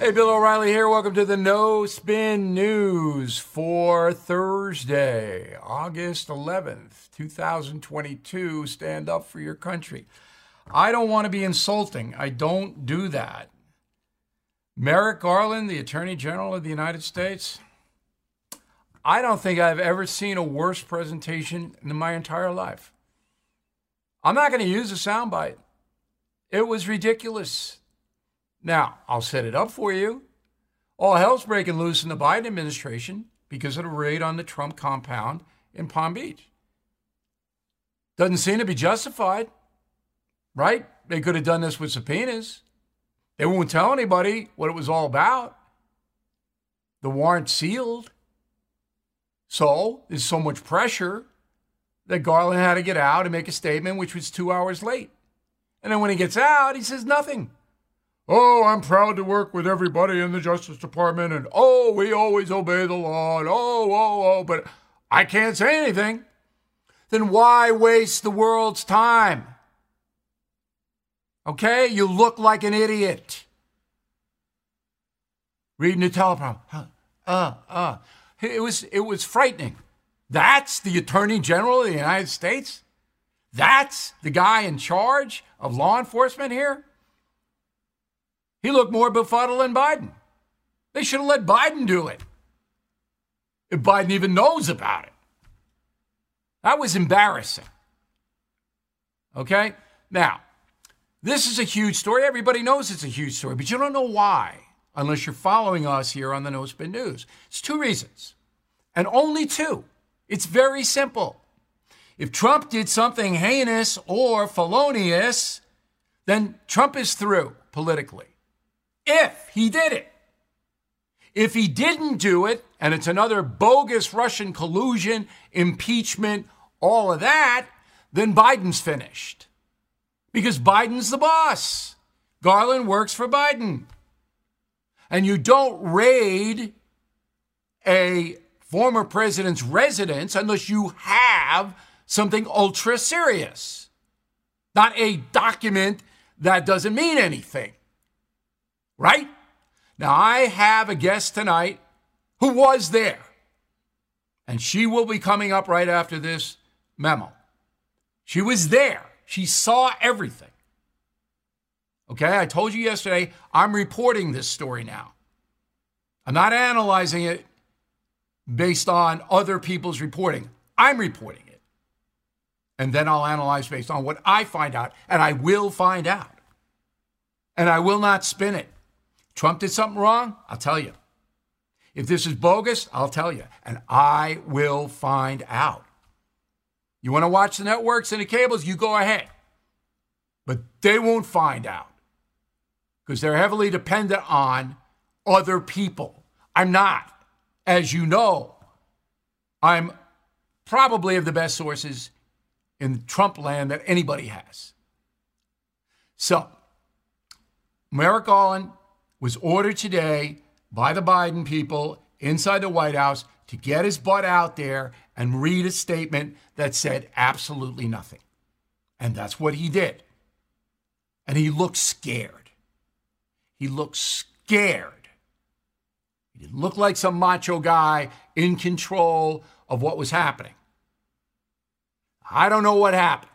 Hey, Bill O'Reilly here. Welcome to the No Spin News for Thursday, August 11th, 2022. Stand up for your country. I don't want to be insulting. I don't do that. Merrick Garland, the Attorney General of the United States, I don't think I've ever seen a worse presentation in my entire life. I'm not going to use a soundbite. It was ridiculous. Now, I'll set it up for you. All hell's breaking loose in the Biden administration because of the raid on the Trump compound in Palm Beach. Doesn't seem to be justified, right? They could have done this with subpoenas. They won't tell anybody what it was all about. The warrant sealed. So there's so much pressure that Garland had to get out and make a statement, which was two hours late. And then when he gets out, he says nothing. Oh, I'm proud to work with everybody in the Justice Department, and oh, we always obey the law, and oh, oh, oh, but I can't say anything. Then why waste the world's time? Okay, you look like an idiot. Reading the teleprompter. Uh, uh. It was, it was frightening. That's the Attorney General of the United States? That's the guy in charge of law enforcement here? He looked more befuddled than Biden. They should have let Biden do it. If Biden even knows about it. That was embarrassing. Okay? Now, this is a huge story. Everybody knows it's a huge story, but you don't know why unless you're following us here on the No Spin News. It's two reasons, and only two. It's very simple. If Trump did something heinous or felonious, then Trump is through politically if he did it. If he didn't do it, and it's another bogus Russian collusion, impeachment, all of that, then Biden's finished. Because Biden's the boss. Garland works for Biden. And you don't raid a former president's residence unless you have something ultra serious, not a document that doesn't mean anything right? Now, I have a guest tonight who was there, and she will be coming up right after this memo. She was there, she saw everything. Okay, I told you yesterday, I'm reporting this story now. I'm not analyzing it based on other people's reporting. I'm reporting it. And then I'll analyze based on what I find out, and I will find out. And I will not spin it. Trump did something wrong, I'll tell you. If this is bogus, I'll tell you. And I will find out. You want to watch the networks and the cables, you go ahead. But they won't find out because they're heavily dependent on other people. I'm not. As you know, I'm probably of the best sources in Trump land that anybody has. So, Merrick Garland was ordered today by the Biden people inside the White House to get his butt out there and read a statement that said absolutely nothing. And that's what he did. And he looked scared. He looked scared. He didn't look like some macho guy in control of what was happening. I don't know what happened.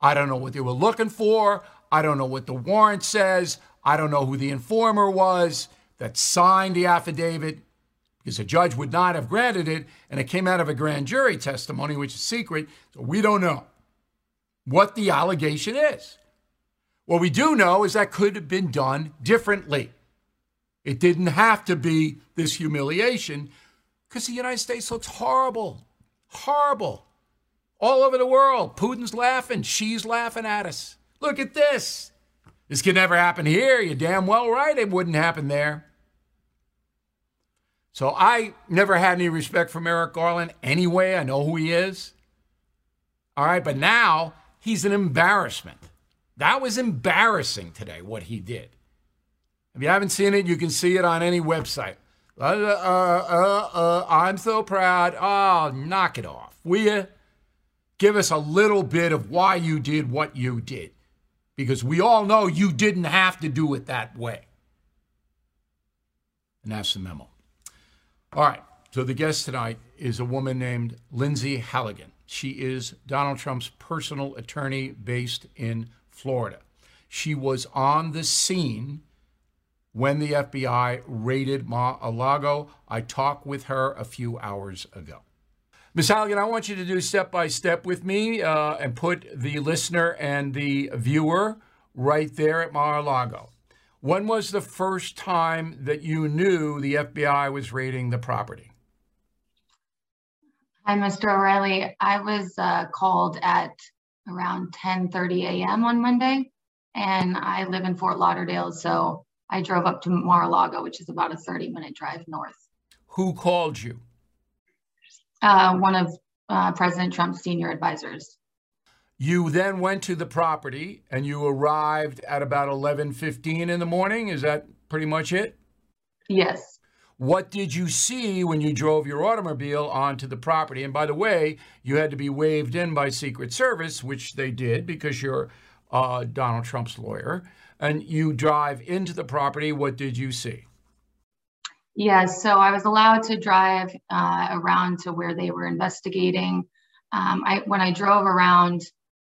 I don't know what they were looking for. I don't know what the warrant says. I don't know who the informer was that signed the affidavit because a judge would not have granted it, and it came out of a grand jury testimony, which is secret, so we don't know what the allegation is. What we do know is that could have been done differently. It didn't have to be this humiliation because the United States looks horrible, horrible. All over the world. Putin's laughing, Xi's laughing at us. Look at this. This could never happen here. You're damn well right it wouldn't happen there. So I never had any respect for Merrick Garland anyway. I know who he is. All right, but now he's an embarrassment. That was embarrassing today, what he did. If you haven't seen it, you can see it on any website. Uh, uh, uh, uh I'm so proud. Oh, knock it off. Will you? Give us a little bit of why you did what you did because we all know you didn't have to do it that way. And that's the memo. All right. So the guest tonight is a woman named Lindsey Halligan. She is Donald Trump's personal attorney based in Florida. She was on the scene when the FBI raided Mar-a-Lago. Uh, I talked with her a few hours ago. Ms. Halligan, I want you to do step by step with me uh, and put the listener and the viewer right there at Mar-a-Lago. When was the first time that you knew the FBI was raiding the property? Hi, Mr. O'Reilly. I was uh, called at around 10:30 a.m. on Monday, and I live in Fort Lauderdale, so I drove up to Mar-a-Lago, which is about a 30-minute drive north. Who called you? Uh, one of uh, President Trump's senior advisors. You then went to the property, and you arrived at about 11:15 in the morning. Is that pretty much it? Yes. What did you see when you drove your automobile onto the property? And by the way, you had to be waved in by Secret Service, which they did because you're uh, Donald Trump's lawyer. And you drive into the property. What did you see? Yes, so I was allowed to drive uh, around to where they were investigating. Um, I when I drove around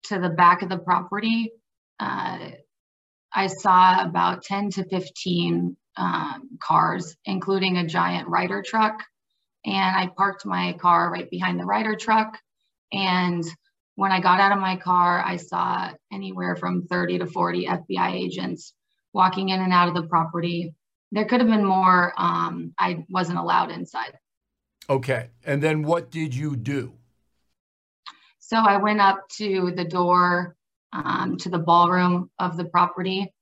to the back of the property, uh, I saw about 10 to 15 um, cars, including a giant Ryder truck. And I parked my car right behind the Ryder truck. And when I got out of my car, I saw anywhere from 30 to 40 FBI agents walking in and out of the property. There could have been more. Um, I wasn't allowed inside. Okay. And then what did you do? So I went up to the door um, to the ballroom of the property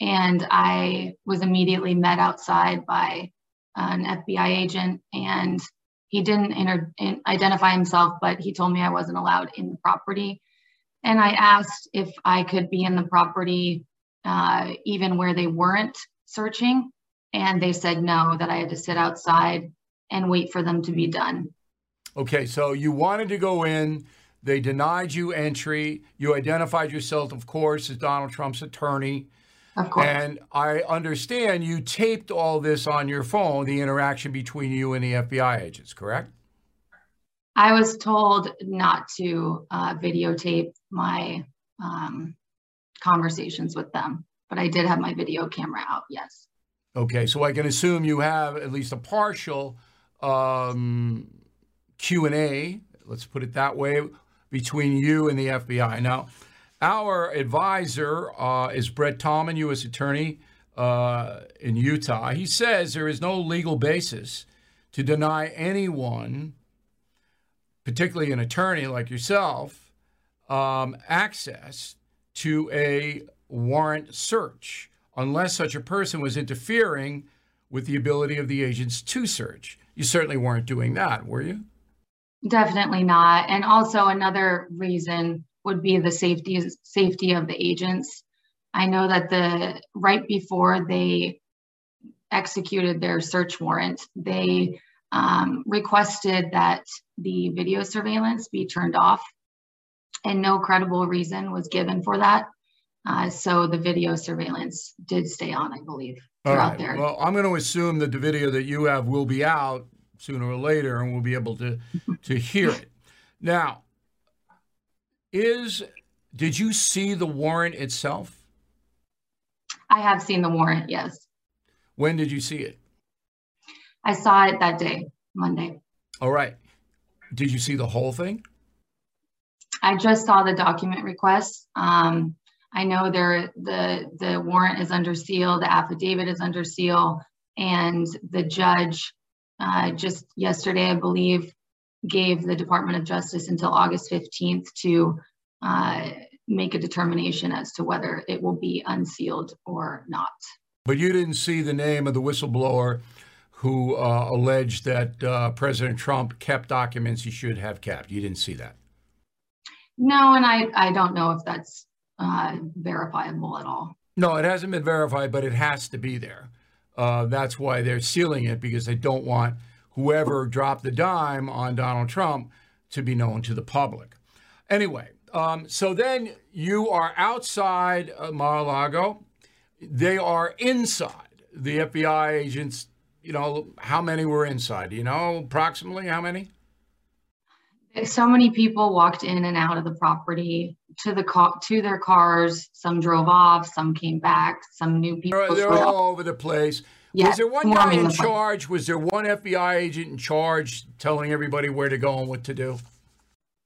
and I was immediately met outside by an FBI agent, and he didn't inter- identify himself, but he told me I wasn't allowed in the property. And I asked if I could be in the property uh, even where they weren't searching. And they said no, that I had to sit outside and wait for them to be done. Okay, so you wanted to go in. They denied you entry. You identified yourself, of course, as Donald Trump's attorney. Of course. And I understand you taped all this on your phone, the interaction between you and the FBI agents, correct? I was told not to uh, videotape my um, conversations with them, but I did have my video camera out, yes. Okay, so I can assume you have at least a partial um, Q&A, let's put it that way, between you and the FBI. Now, our advisor uh, is Brett Tolman, U.S. Attorney uh, in Utah. He says there is no legal basis to deny anyone, particularly an attorney like yourself, um, access to a warrant search unless such a person was interfering with the ability of the agents to search. You certainly weren't doing that, were you? Definitely not. And also, another reason would be the safety safety of the agents. I know that the right before they executed their search warrant, they um, requested that the video surveillance be turned off, and no credible reason was given for that. Uh, so the video surveillance did stay on, I believe, throughout there. Well, I'm going to assume that the video that you have will be out sooner or later, and we'll be able to to hear it. Now, is did you see the warrant itself? I have seen the warrant, yes. When did you see it? I saw it that day, Monday. All right. Did you see the whole thing? I just saw the document request. Um, I know there the the warrant is under seal, the affidavit is under seal, and the judge uh, just yesterday, I believe, gave the Department of Justice until August 15th to uh, make a determination as to whether it will be unsealed or not. But you didn't see the name of the whistleblower who uh, alleged that uh, President Trump kept documents he should have kept. You didn't see that. No, and I, I don't know if that's uh, verifiable at all. No, it hasn't been verified, but it has to be there. Uh, that's why they're sealing it because they don't want whoever dropped the dime on Donald Trump to be known to the public. Anyway, um, so then you are outside Mar-a-Lago. They are inside. The FBI agents you know, how many were inside? Do you know approximately how many? So many people walked in and out of the property to the car to their cars. Some drove off, some came back, some new people. They're, they're all over the place. was there one guy in charge? Was there one FBI agent in charge telling everybody where to go and what to do?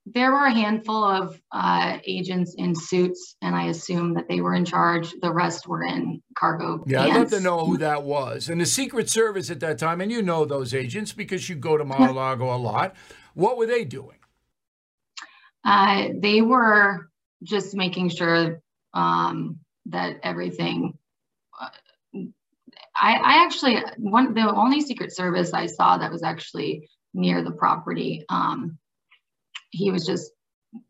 There were a handful of uh, agents in suits, and I assume that they were in charge. The rest were in cargo. Yeah, pants. I'd love to know who that was. And the Secret Service at that time, and you know those agents because you go to Mar-a-Lago a lot. What were they doing? Uh, they were just making sure um, that everything. Uh, I, I actually one the only Secret Service I saw that was actually near the property. Um, he was just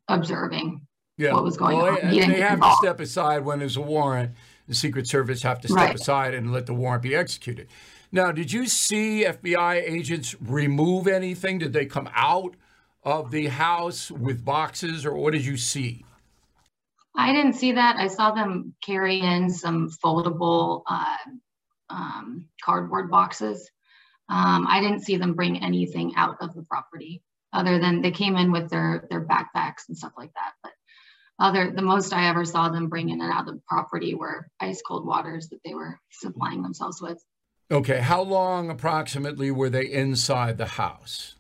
observing yeah. what was going well, on. He they have to step aside when there's a warrant. The Secret Service have to step right. aside and let the warrant be executed. Now, did you see FBI agents remove anything? Did they come out of the house with boxes, or what did you see? I didn't see that. I saw them carry in some foldable uh, um, cardboard boxes. Um, I didn't see them bring anything out of the property other than they came in with their their backpacks and stuff like that. But other the most I ever saw them bring in and out of the property were ice cold waters that they were supplying themselves with. Okay, how long approximately were they inside the house?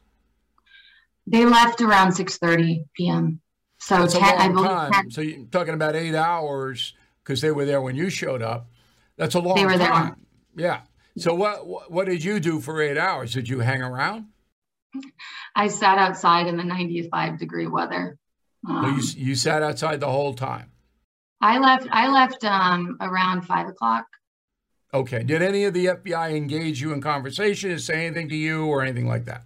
They left around 6:30 p.m. So That's 10, a long time. 10. So you're talking about eight hours because they were there when you showed up. That's a long they were time. There. Yeah. So what what did you do for eight hours? Did you hang around? I sat outside in the 95 degree weather. Um, you, you sat outside the whole time. I left. I left um, around five o'clock. Okay. Did any of the FBI engage you in conversation, say anything to you, or anything like that?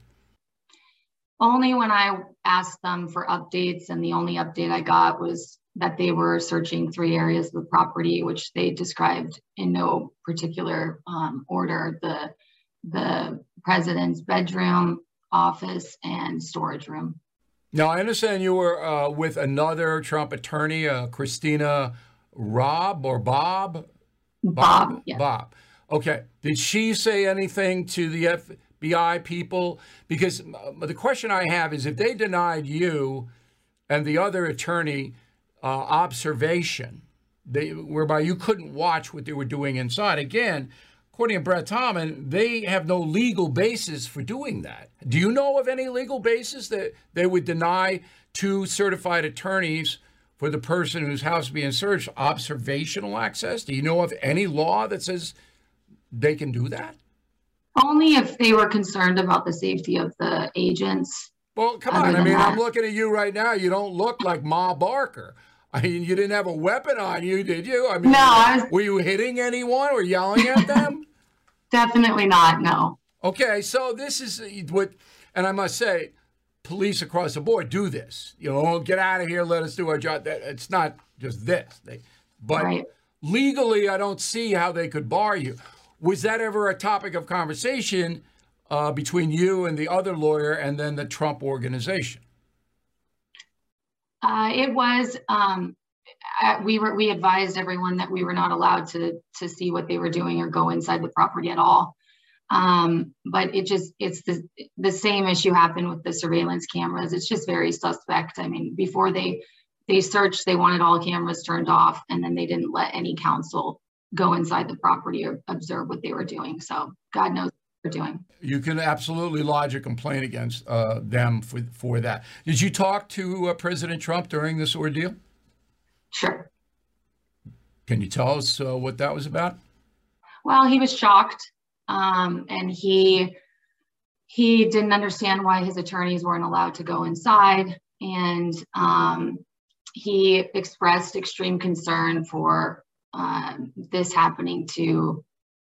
Only when I asked them for updates, and the only update I got was that they were searching three areas of the property, which they described in no particular um, order: the the president's bedroom, office and storage room. Now, I understand you were uh, with another Trump attorney, uh, Christina Rob or Bobb? Bobb. Bobb, yes. Bobb. Okay. Did she say anything to the FBI people? Because uh, the question I have is if they denied you and the other attorney uh, observation, they, whereby you couldn't watch what they were doing inside, again, according to Brett Tolman, they have no legal basis for doing that. Do you know of any legal basis that they would deny two certified attorneys for the person whose house is being searched observational access? Do you know of any law that says they can do that? Only if they were concerned about the safety of the agents. Well, come on. I mean, that. I'm looking at you right now. You don't look like Ma Barker. I mean, you didn't have a weapon on you, did you? I mean, no, I was... were you hitting anyone or yelling at them? Definitely not. No. Okay, so this is what, and I must say, police across the board do this. You know, oh, get out of here, let us do our job. It's not just this. They, but right. legally, I don't see how they could bar you. Was that ever a topic of conversation uh, between you and the other lawyer, and then the Trump organization? Uh, it was. Um, we were we advised everyone that we were not allowed to to see what they were doing or go inside the property at all. Um, but it just it's the the same issue happened with the surveillance cameras. It's just very suspect. I mean, before they they searched, they wanted all cameras turned off, and then they didn't let any counsel go inside the property or observe what they were doing. So God knows what they're doing. You can absolutely lodge a complaint against uh, them for for that. Did you talk to uh, President Trump during this ordeal? Sure. Can you tell us uh, what that was about? Well, he was shocked, um, and he he didn't understand why his attorneys weren't allowed to go inside, and um, he expressed extreme concern for uh, this happening to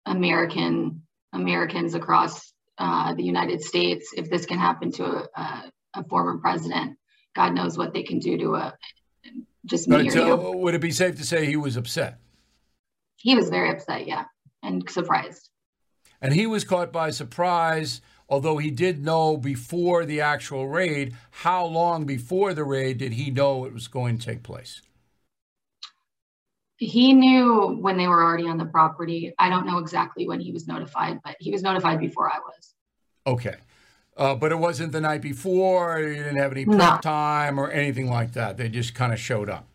American Americans across uh, the United States. If this can happen to a, a, a former president, God knows what they can do to a just me or you. Would it be safe to say he was upset? He was very upset, yeah, and surprised. And he was caught by surprise, although he did know before the actual raid. How long before the raid did he know it was going to take place? He knew when they were already on the property. I don't know exactly when he was notified, but he was notified before I was. Okay. Uh, but it wasn't the night before. You didn't have any prep No. time or anything like that. They just kind of showed up.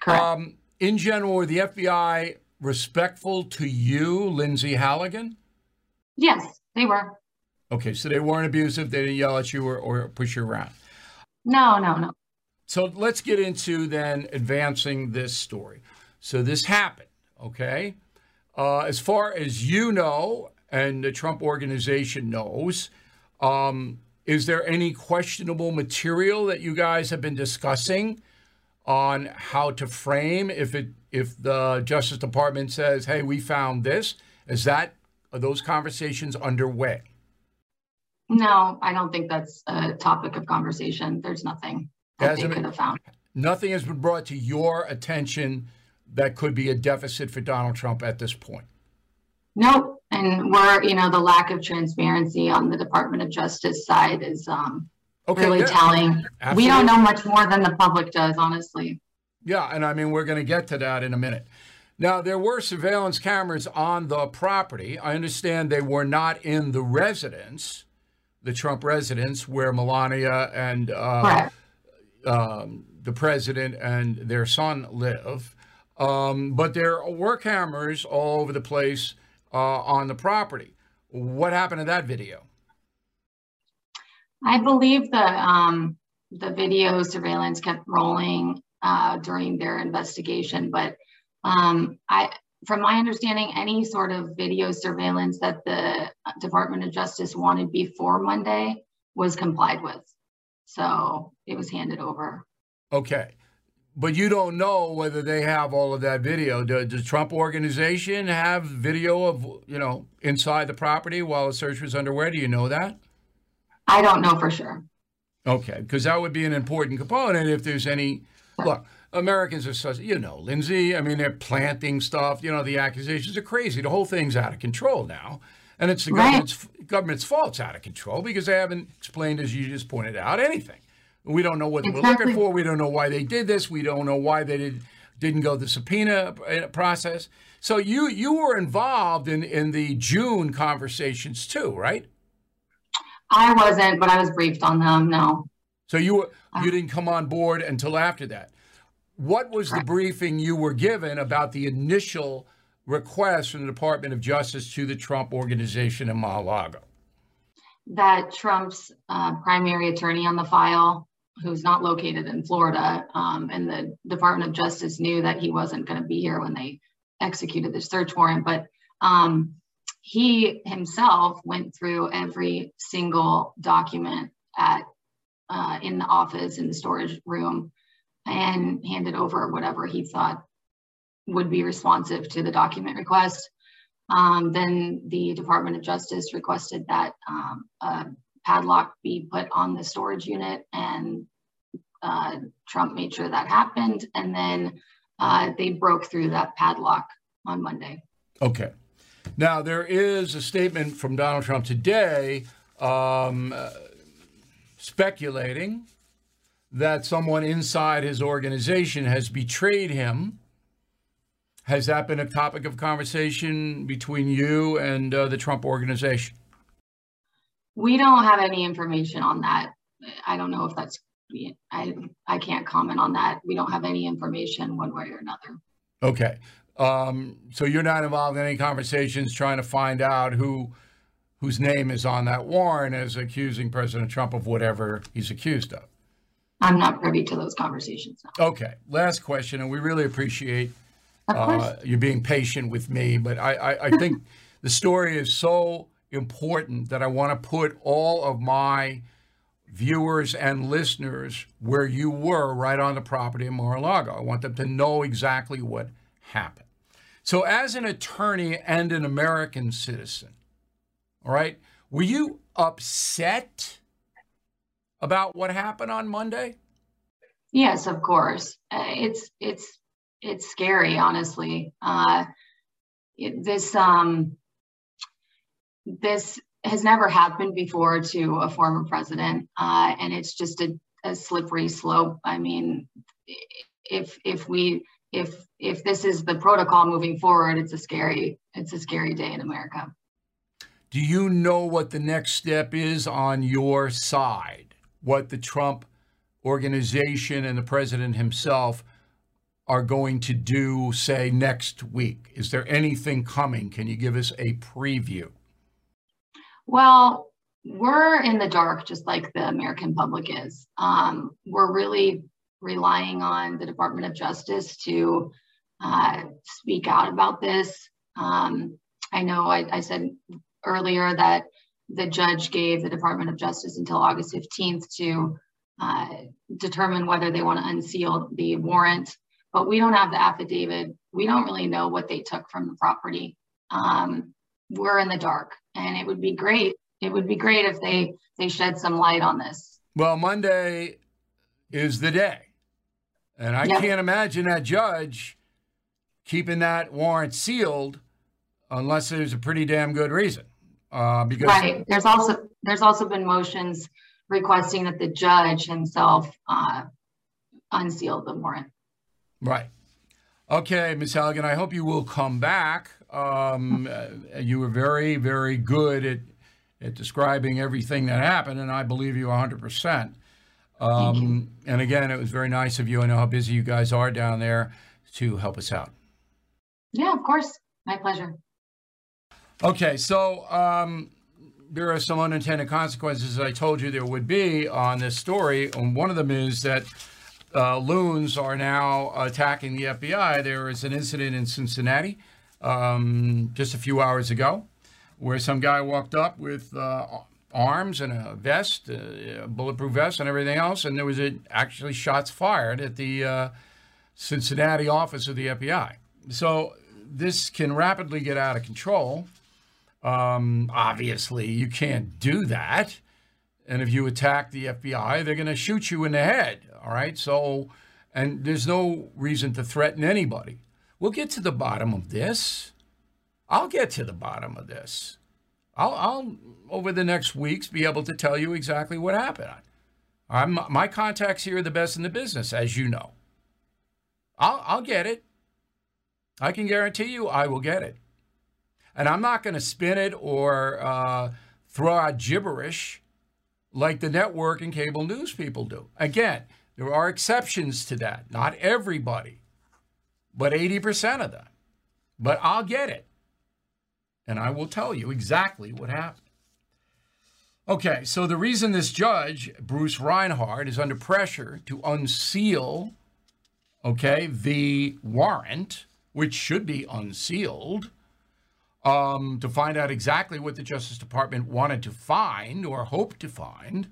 Correct. Um, in general, were the FBI respectful to you, Lindsey Halligan? yes, they were. Okay, so they weren't abusive. They didn't yell at you or, or push you around. No, no, no. So let's get into then advancing this story. So this happened, okay? Uh, as far as you know, and the Trump organization knows, um, is there any questionable material that you guys have been discussing on how to frame if it if the Justice Department says, "Hey, we found this"? Is that are those conversations underway? No, I don't think that's a topic of conversation. There's nothing that they Hasn't could have found. Nothing has been brought to your attention that could be a deficit for Donald Trump at this point. Nope. And we're, you know, the lack of transparency on the Department of Justice side is um, Okay, really yeah, telling. We don't know much more than the public does, honestly. Yeah, and I mean we're going to get to that in a minute. Now there were surveillance cameras on the property. I understand they were not in the residence, the Trump residence, where Melania and uh, um, the president and their son live. Um, but there were cameras all over the place uh, on the property. What happened to that video? I believe the um, the video surveillance kept rolling uh, during their investigation, but um, I, from my understanding, any sort of video surveillance that the Department of Justice wanted before Monday was complied with, so it was handed over. Okay. But you don't know whether they have all of that video. Does the Trump organization have video of, you know, inside the property while the search was underway? Do you know that? I don't know for sure. Okay, because that would be an important component if there's any. Look, Americans are such, you know, Lindsey, I mean, they're planting stuff. You know, the accusations are crazy. The whole thing's out of control now. And it's the Right. government's, government's fault it's out of control because they haven't explained, as you just pointed out, anything. We don't know what they were looking for. We don't know why they did this. We don't know why they did, didn't go the subpoena uh, process. So you you were involved in, in the June conversations too, right? I wasn't, but I was briefed on them. No. So you were, you didn't come on board until after that. What was the briefing you were given about the initial request from the Department of Justice to the Trump organization in Mar-a-Lago? that Trump's uh, primary attorney on the file, who's not located in Florida, um, and the Department of Justice knew that he wasn't going to be here when they executed the search warrant, but um, he himself went through every single document at uh, in the office in the storage room and handed over whatever he thought would be responsive to the document request. Um, then the Department of Justice requested that um, padlock be put on the storage unit, and uh, Trump made sure that happened. And then uh, they broke through that padlock on Monday. Okay. Now, there is a statement from Donald Trump today um, uh, speculating that someone inside his organization has betrayed him. Has that been a topic of conversation between you and uh, the Trump organization? We don't have any information on that. I don't know if that's. I I can't comment on that. We don't have any information one way or another. Okay. Um, so you're not involved in any conversations trying to find out who whose name is on that warrant as accusing President Trump of whatever he's accused of. I'm not privy to those conversations. No. Okay. Last question, and we really appreciate uh, you being patient with me, but I, I, I think the story is so important that I want to put all of my viewers and listeners where you were right on the property in Mar-a-Lago. I want them to know exactly what happened. So, as an attorney and an American citizen, all right, were you upset about what happened on Monday? Yes, of course. It's it's it's scary, honestly. Uh, it, this um this has never happened before to a former president, uh, and it's just a, a slippery slope. I mean, if if we if if this is the protocol moving forward, it's a scary it's a scary day in America. Do you know what the next step is on your side? What the Trump organization and the president himself are going to do, say, next week? Is there anything coming? Can you give us a preview? Well, we're in the dark, just like the American public is. Um, we're really relying on the Department of Justice to uh, speak out about this. Um, I know I, I, said earlier that the judge gave the Department of Justice until August 15th to uh, determine whether they want to unseal the warrant, but we don't have the affidavit. We don't really know what they took from the property. Um, we're in the dark, and it would be great. It would be great if they they shed some light on this. Well, Monday is the day, and I yep. can't imagine that judge keeping that warrant sealed unless there's a pretty damn good reason. Uh, because right, there's also there's also been motions requesting that the judge himself uh, unseal the warrant. Right. Okay, Ms. Halligan, I hope you will come back. Um, uh, you were very, very good at, at describing everything that happened, and I believe you 100%. Um, and again, it was very nice of you. I know how busy you guys are down there to help us out. Yeah, of course. My pleasure. Okay, so um, there are some unintended consequences I told you there would be on this story. And one of them is that uh, loons are now attacking the FBI. There is an incident in Cincinnati um, just a few hours ago where some guy walked up with uh, arms and a vest, a bulletproof vest, and everything else, and there was a, actually shots fired at the uh, Cincinnati office of the FBI. So this can rapidly get out of control. Um, obviously, you can't do that. And if you attack the FBI, they're going to shoot you in the head. All right. So, and there's no reason to threaten anybody. We'll get to the bottom of this. I'll get to the bottom of this. I'll, I'll over the next weeks, be able to tell you exactly what happened. I'm, my contacts here are the best in the business, as you know. I'll, I'll get it. I can guarantee you I will get it. And I'm not going to spin it or uh, throw out gibberish like the network and cable news people do. Again, there are exceptions to that. Not everybody, but 80% of them. But I'll get it. And I will tell you exactly what happened. Okay, so the reason this judge, Bruce Reinhart, is under pressure to unseal, okay, the warrant which should be unsealed, um, to find out exactly what the Justice Department wanted to find or hoped to find.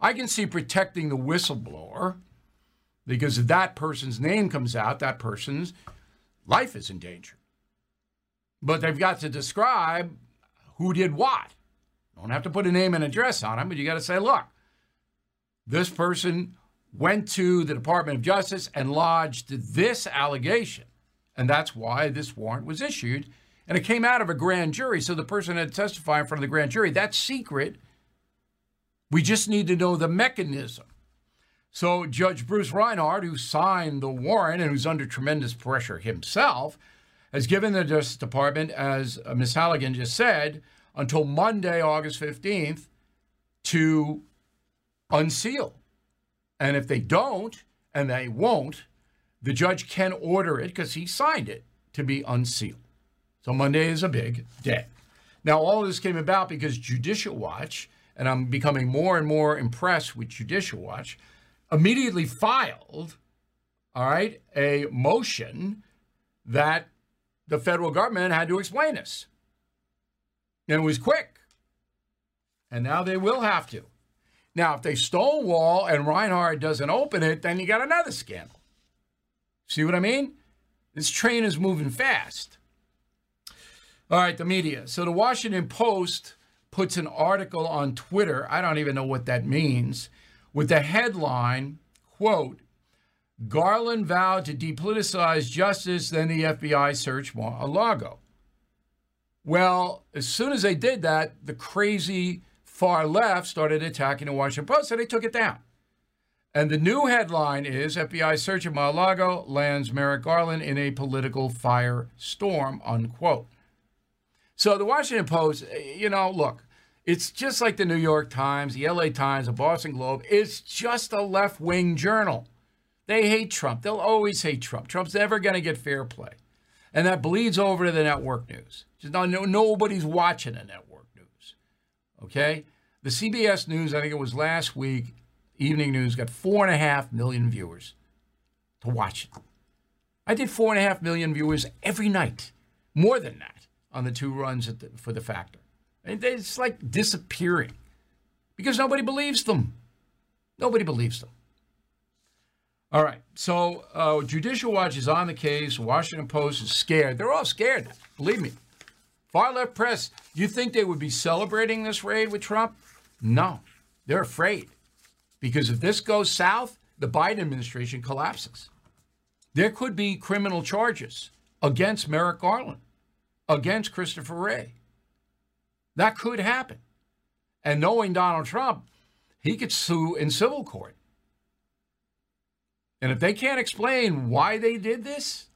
I can see protecting the whistleblower because if that person's name comes out, that person's life is in danger. But they've got to describe who did what. Don't have to put a name and address on them, but you got to say, look, this person went to the Department of Justice and lodged this allegation. And that's why this warrant was issued. And it came out of a grand jury. So the person had to testify in front of the grand jury. That's secret. We just need to know the mechanism. So Judge Bruce Reinhart, who signed the warrant and who's under tremendous pressure himself, has given the Justice Department, as uh, Ms. Halligan just said, until Monday, August 15th, to unseal. And if they don't, and they won't, the judge can order it because he signed it to be unsealed. So Monday is a big day. Now, all of this came about because Judicial Watch, and I'm becoming more and more impressed with Judicial Watch, immediately filed, all right, a motion that the federal government had to explain this. And it was quick. And now they will have to. Now, if they stonewall and Reinhart doesn't open it, then you got another scandal. See what I mean? This train is moving fast. All right, the media. So the Washington Post puts an article on Twitter. I don't even know what that means. With the headline, quote, Garland vowed to depoliticize justice, then the FBI searched Mar-a-Lago. Well, as soon as they did that, the crazy far left started attacking the Washington Post, so they took it down. And the new headline is FBI search of Mar-a-Lago lands Merrick Garland in a political firestorm, unquote. So the Washington Post, eh, you know, look, it's just like the New York Times, the LA Times, the Boston Globe. It's just a left wing journal. They hate Trump. They'll always hate Trump. Trump's never going to get fair play. And that bleeds over to the network news. Just no, nobody's watching the network news. Okay? The CBS News, I think it was last week, evening news, got four and a half million viewers to watch it. I did four and a half million viewers every night, more than that on the two runs the, for the factor. It's like disappearing because nobody believes them. Nobody believes them. All right. So uh, Judicial Watch is on the case. Washington Post is scared. They're all scared. Believe me. Far left press. You think they would be celebrating this raid with Trump? No, they're afraid because if this goes south, the Biden administration collapses. There could be criminal charges against Merrick Garland against Christopher Wray. That could happen. And knowing Donald Trump, he could sue in civil court. And if they can't explain why they did this,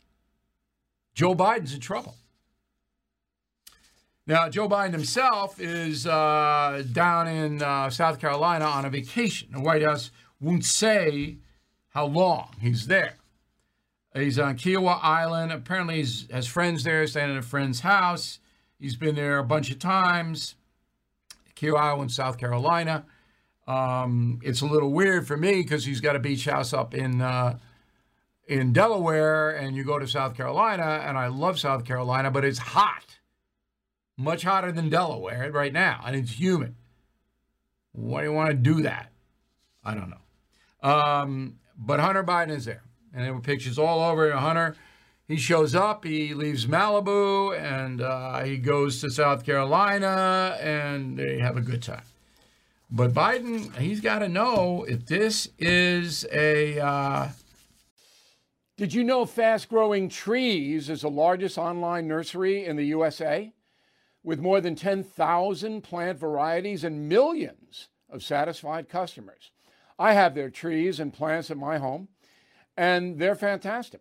Joe Biden's in trouble. Now, Joe Biden himself is uh, down in uh, South Carolina on a vacation. The White House won't say how long he's there. He's on Kiawah Island. Apparently, he has friends there, staying at a friend's house. He's been there a bunch of times. Kiawah Island, South Carolina. Um, it's a little weird for me because he's got a beach house up in uh, in Delaware, and you go to South Carolina, and I love South Carolina, but it's hot, much hotter than Delaware right now, and it's humid. Why do you want to do that? I don't know. Um, but Hunter Biden is there and there were pictures all over Hunter. He shows up, he leaves Malibu, and uh, he goes to South Carolina, and they have a good time. But Biden, he's got to know if this is a. Uh... Did you know Fast Growing Trees is the largest online nursery in the USA? With more than 10,000 plant varieties and millions of satisfied customers. I have their trees and plants at my home and they're fantastic.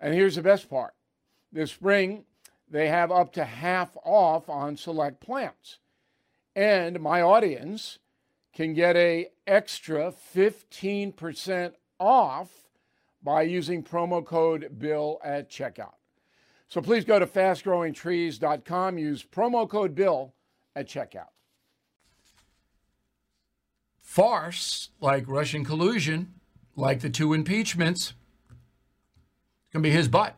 And here's the best part this spring, they have up to half off on select plants. And my audience can get a extra 15% off by using promo code BILL at checkout. So please go to fastgrowingtrees.com, use promo code BILL at checkout farce like Russian collusion, like the two impeachments, it's going to be his butt.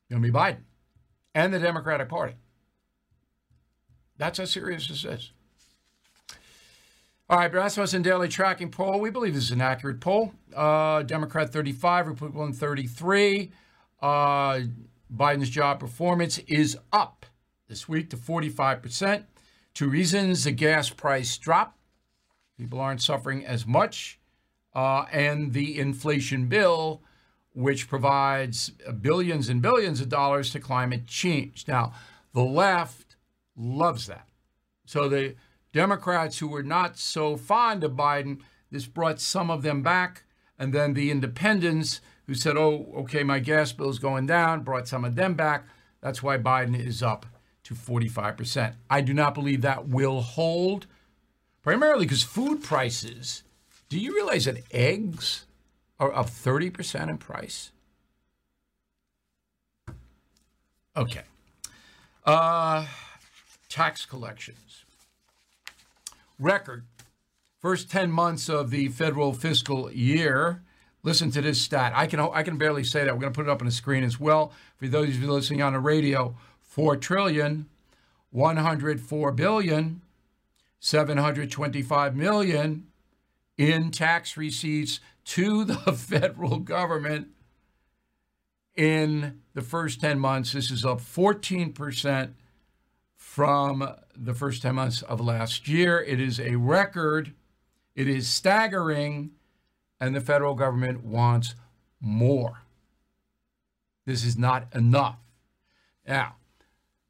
It's going to be Biden and the Democratic Party. That's how serious this is. All right, Rasmussen Daily Tracking Poll. We believe this is an accurate poll. Uh, Democrat 35, Republican 33. Uh, Biden's job performance is up this week to 45%. Two reasons the gas price drop People aren't suffering as much. Uh, and the inflation bill, which provides billions and billions of dollars to climate change. Now, the left loves that. So the Democrats who were not so fond of Biden, this brought some of them back. And then the independents who said, oh, okay, my gas bill's going down, brought some of them back. That's why Biden is up to 45%. I do not believe that will hold primarily because food prices. Do you realize that eggs are up 30% in price? Okay. Uh, tax collections. Record. First 10 months of the federal fiscal year. Listen to this stat. I can I can barely say that. We're going to put it up on the screen as well for those of you listening on the radio. 4 trillion 104 billion 725 million in tax receipts to the federal government in the first 10 months. This is up 14% from the first 10 months of last year. It is a record, it is staggering, and the federal government wants more. This is not enough. Now,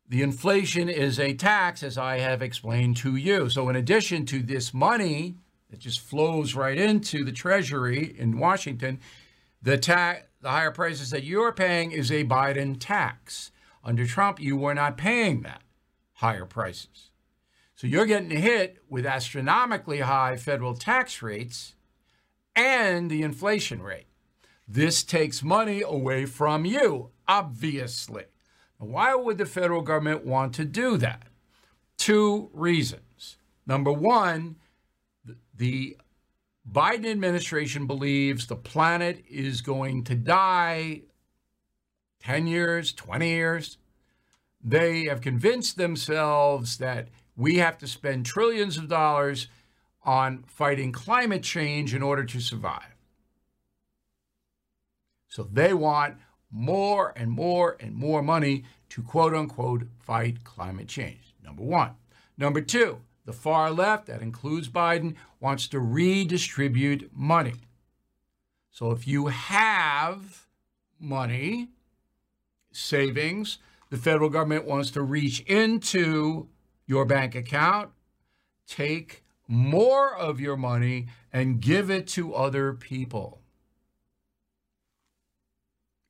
the inflation is a tax, as I have explained to you. So, in addition to this money that just flows right into the Treasury in Washington, the tax, the higher prices that you're paying is a Biden tax. Under Trump, you were not paying that higher prices. So you're getting hit with astronomically high federal tax rates and the inflation rate. This takes money away from you, obviously. Why would the federal government want to do that? Two reasons. Number one, the Biden administration believes the planet is going to die 10 years, 20 years. They have convinced themselves that we have to spend trillions of dollars on fighting climate change in order to survive. So they want more and more and more money to quote unquote fight climate change. Number one. Number two, the far left, that includes Biden, wants to redistribute money. So if you have money, savings, the federal government wants to reach into your bank account, take more of your money, and give it to other people.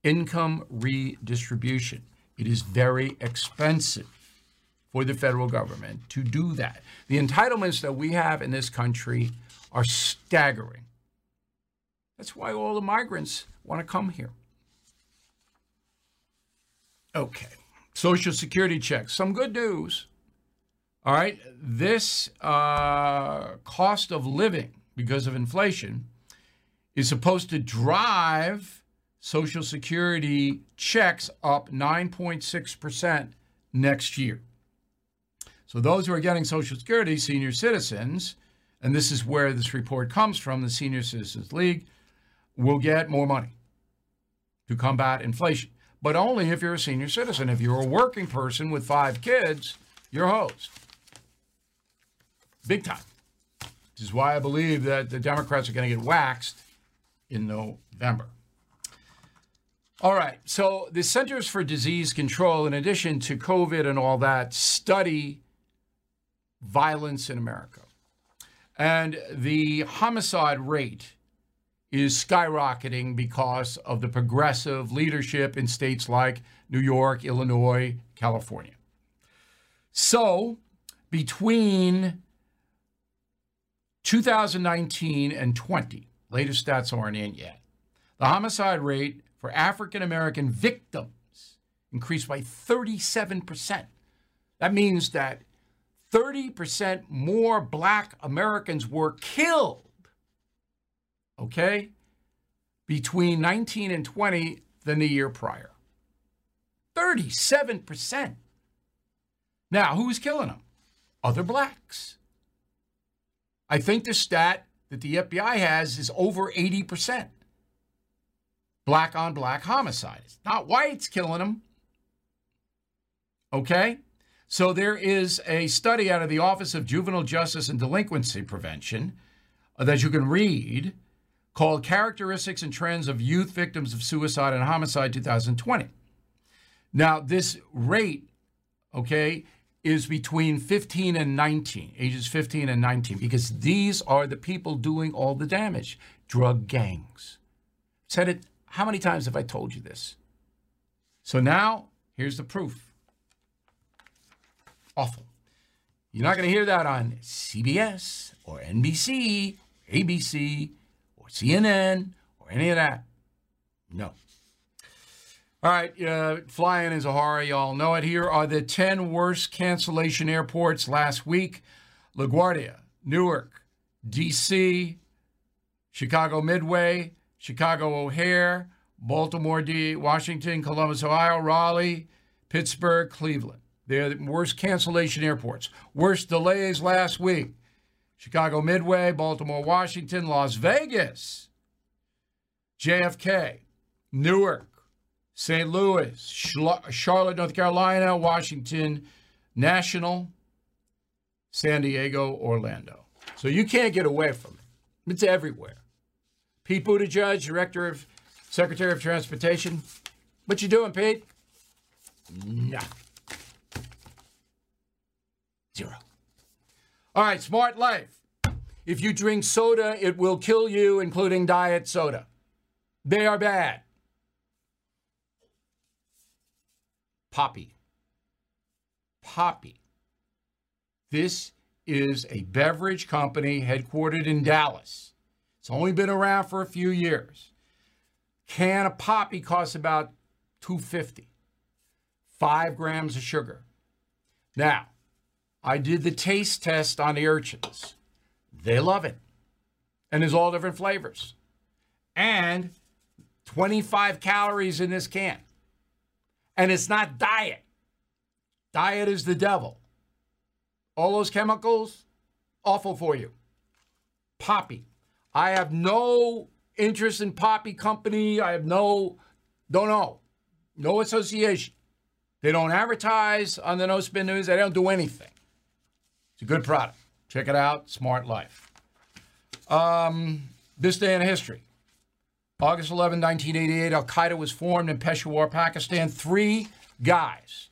Income redistribution. It is very expensive for the federal government to do that. The entitlements that we have in this country are staggering. That's why all the migrants want to come here. Okay. Social Security checks. Some good news. All right. This uh, cost of living because of inflation is supposed to drive Social Security checks up 9.6% next year. So those who are getting Social Security, senior citizens, and this is where this report comes from, the Senior Citizens League, will get more money to combat inflation. But only if you're a senior citizen. If you're a working person with five kids, you're hosed. Big time. This is why I believe that the Democrats are going to get waxed in November. All right. So the Centers for Disease Control, in addition to COVID and all that, study violence in America. And the homicide rate is skyrocketing because of the progressive leadership in states like New York, Illinois, California. So, between 2019 and 20, latest stats aren't in yet, the homicide rate for African American victims increased by 37%. That means that 30% more black Americans were killed, okay, between 19 and 20 than the year prior. 37%. Now, who's killing them? Other blacks. I think the stat that the FBI has is over 80% black on black homicides. Not whites killing them. Okay? So there is a study out of the Office of Juvenile Justice and Delinquency Prevention uh, that you can read called Characteristics and Trends of Youth Victims of Suicide and Homicide 2020. Now, this rate, okay, is between 15 and 19, ages 15 and 19, because these are the people doing all the damage drug gangs. Said it, how many times have I told you this? So now, here's the proof awful. You're not going to hear that on CBS or NBC, or ABC, or CNN, or any of that. No. All right, uh, flying is a horror. Y'all know it. Here are the 10 worst cancellation airports last week LaGuardia, Newark, D.C., Chicago Midway, Chicago O'Hare, Baltimore, D. Washington, Columbus, Ohio, Raleigh, Pittsburgh, Cleveland. They're the worst cancellation airports. Worst delays last week. Chicago Midway, Baltimore, Washington, Las Vegas, JFK, Newark, St. Louis, Charlotte, North Carolina, Washington, National, San Diego, Orlando. So you can't get away from it. It's everywhere. Pete Buttigieg, Director of Secretary of Transportation. What you doing, Pete? Nah. Zero. All right, smart life. If you drink soda, it will kill you, including diet soda. They are bad. Poppi. Poppi. This is a beverage company headquartered in Dallas. It's only been around for a few years. Can of Poppi costs about 250. 5 grams of sugar. Now, I did the taste test on the urchins. They love it. And there's all different flavors. And 25 calories in this can. And it's not diet. Diet is the devil. All those chemicals, awful for you. Poppi. I have no interest in Poppi Company. I have no, don't know, no association. They don't advertise on the No Spin News. They don't do anything. It's a good product. Check it out. Smart Life. Um, this day in history. August 11, 1988, Al Qaeda was formed in Peshawar, Pakistan. Three guys.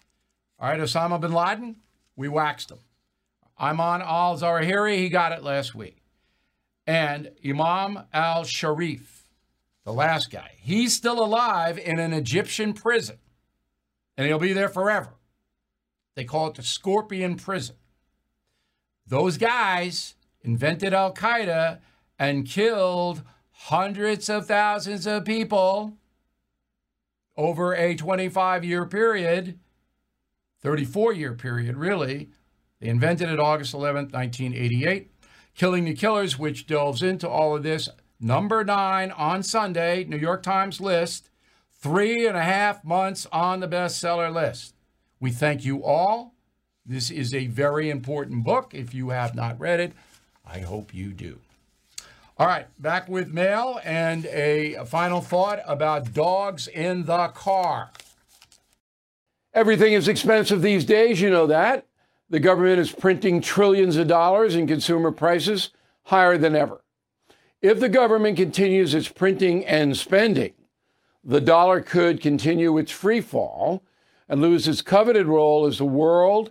All right, Osama bin Laden, we waxed him. Ayman al Zawahiri, he got it last week. And Imam al Sharif, the last guy, he's still alive in an Egyptian prison. And he'll be there forever. They call it the Scorpion Prison. Those guys invented Al Qaeda and killed hundreds of thousands of people over a 25 year period, 34 year period, really. They invented it August 11th, 1988. Killing the Killers, which delves into all of this. Number nine on Sunday, New York Times list. Three and a half months on the bestseller list. We thank you all. This is a very important book. If you have not read it, I hope you do. All right, back with mail and a, final thought about dogs in the car. Everything is expensive these days, you know that. The government is printing trillions of dollars and consumer prices higher than ever. If the government continues its printing and spending, the dollar could continue its free fall and lose its coveted role as the world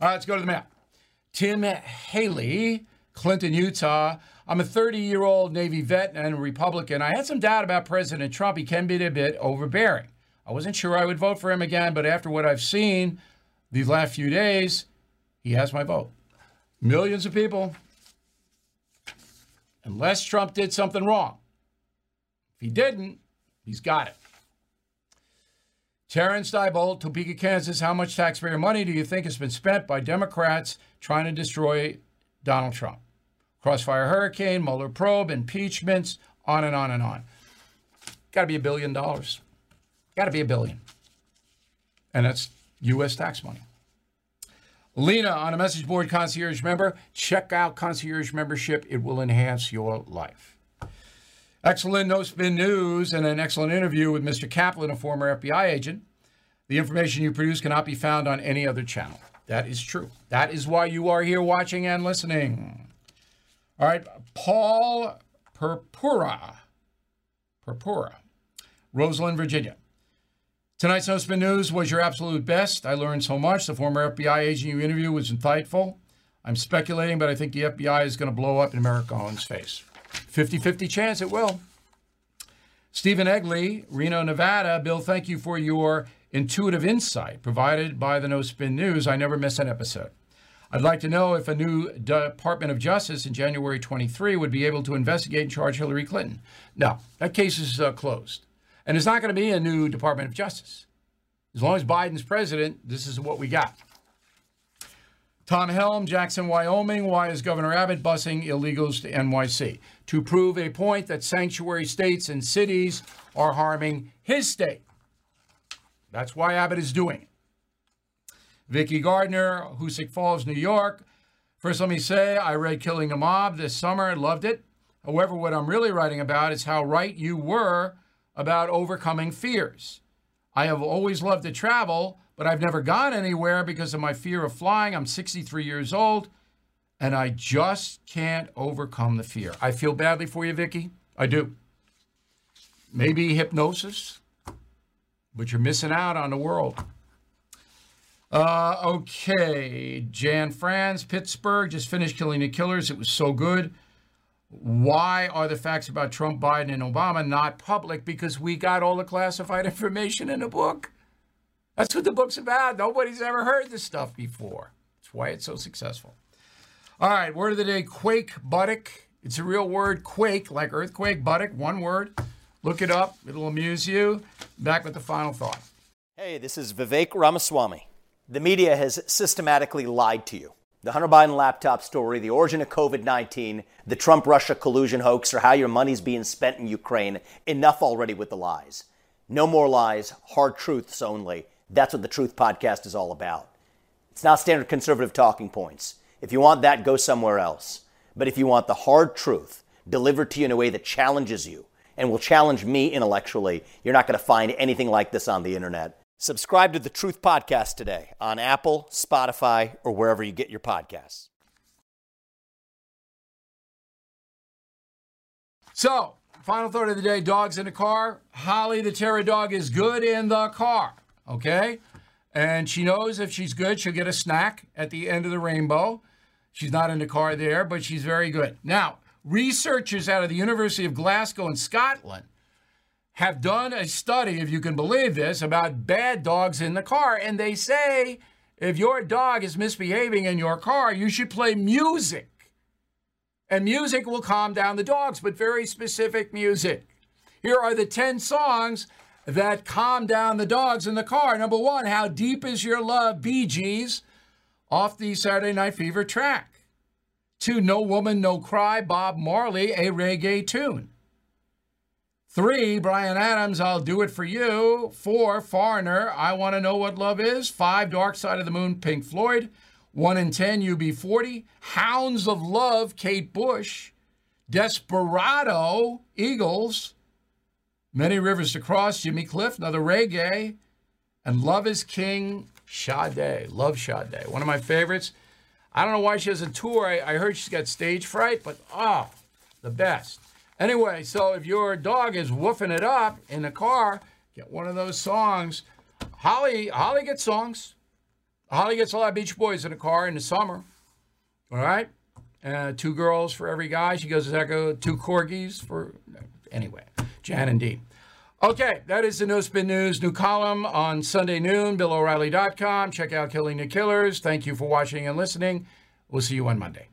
All right, let's go to the map. Tim Haley, Clinton, Utah. I'm a 30 year old Navy vet and Republican. I had some doubt about President Trump. He can be a bit overbearing. I wasn't sure I would vote for him again, but after what I've seen these last few days, he has my vote. Millions of people. Unless Trump did something wrong. If he didn't, he's got it. Terrence Diebold, Topeka, Kansas. How much taxpayer money do you think has been spent by Democrats trying to destroy Donald Trump? Crossfire Hurricane, Mueller probe, impeachments, on and on and on. Got to be a billion dollars. Got to be a billion. And that's U.S. tax money. Lena on a message board concierge member. Check out concierge membership. It will enhance your life. Excellent no spin news and an excellent interview with Mr. Kaplan, a former FBI agent. The information you produce cannot be found on any other channel. That is true. That is why you are here watching and listening. All right, Paul Purpura. Purpura, Roseland, Virginia. Tonight's No Spin News was your absolute best. I learned so much. The former FBI agent you interviewed was insightful. I'm speculating, but I think the FBI is going to blow up in Garland's face. 50 50 chance it will. Stephen Egley, Reno, Nevada. Bill, thank you for your intuitive insight provided by the No Spin News. I never miss an episode. I'd like to know if a new Department of Justice in January 23 would be able to investigate and charge Hillary Clinton. No, that case is uh, closed. And it's not going to be a new Department of Justice. As long as Biden's president, this is what we got. Tom Helm, Jackson, Wyoming. Why is Governor Abbott busing illegals to NYC? To prove a point that sanctuary states and cities are harming his state. That's why Abbott is doing it. Vicki Gardner, Hoosick Falls, New York. First, let me say I read Killing a Mob this summer and loved it. However, what I'm really writing about is how right you were about overcoming fears. I have always loved to travel, but I've never gone anywhere because of my fear of flying. I'm 63 years old, and I just can't overcome the fear. I feel badly for you, Vicki. I do. Maybe hypnosis, but you're missing out on the world. Uh, okay, Jan Franz, Pittsburgh, just finished Killing the Killers. It was so good. Why are the facts about Trump, Biden, and Obama not public? Because we got all the classified information in the book. That's what the book's about. Nobody's ever heard this stuff before. That's why it's so successful. All right, word of the day quake buttock. It's a real word, quake, like earthquake, buttock, one word. Look it up, it'll amuse you. Back with the final thought. Hey, this is Vivek Ramaswamy. The media has systematically lied to you the Hunter Biden laptop story, the origin of COVID 19, the Trump Russia collusion hoax, or how your money's being spent in Ukraine. Enough already with the lies. No more lies, hard truths only. That's what the Truth Podcast is all about. It's not standard conservative talking points. If you want that, go somewhere else. But if you want the hard truth delivered to you in a way that challenges you and will challenge me intellectually, you're not going to find anything like this on the internet. Subscribe to the Truth Podcast today on Apple, Spotify, or wherever you get your podcasts. So, final thought of the day dogs in the car. Holly, the terror dog, is good in the car. Okay? And she knows if she's good, she'll get a snack at the end of the rainbow. She's not in the car there, but she's very good. Now, researchers out of the University of Glasgow in Scotland have done a study, if you can believe this, about bad dogs in the car. And they say if your dog is misbehaving in your car, you should play music. And music will calm down the dogs, but very specific music. Here are the 10 songs that calm down the dogs in the car. Number one, How Deep Is Your Love, Bee Gees, off the Saturday Night Fever track. Two, No Woman, No Cry, Bob Marley, a reggae tune. Three, Bryan Adams, I'll do it for you. Four, Foreigner, I want to know what love is. Five, Dark Side of the Moon, Pink Floyd. One in ten, UB40. Hounds of Love, Kate Bush. Desperado, Eagles. Many Rivers to Cross, Jimmy Cliff, another reggae. And Love is King, Sade. Love Sade. One of my favorites. I don't know why she has a tour. I, I heard she's got stage fright, but oh, the best. Anyway, so if your dog is woofing it up in the car, get one of those songs. Holly, Holly gets songs. Holly gets a lot of Beach Boys in the car in the summer. All right, uh, two girls for every guy. She goes, to "Echo two corgis for." Anyway, Jan and. Okay, that is the No Spin News new column on Sunday noon. BillO'Reilly.com. Check out Killing the Killers. Thank you for watching and listening. We'll see you on Monday.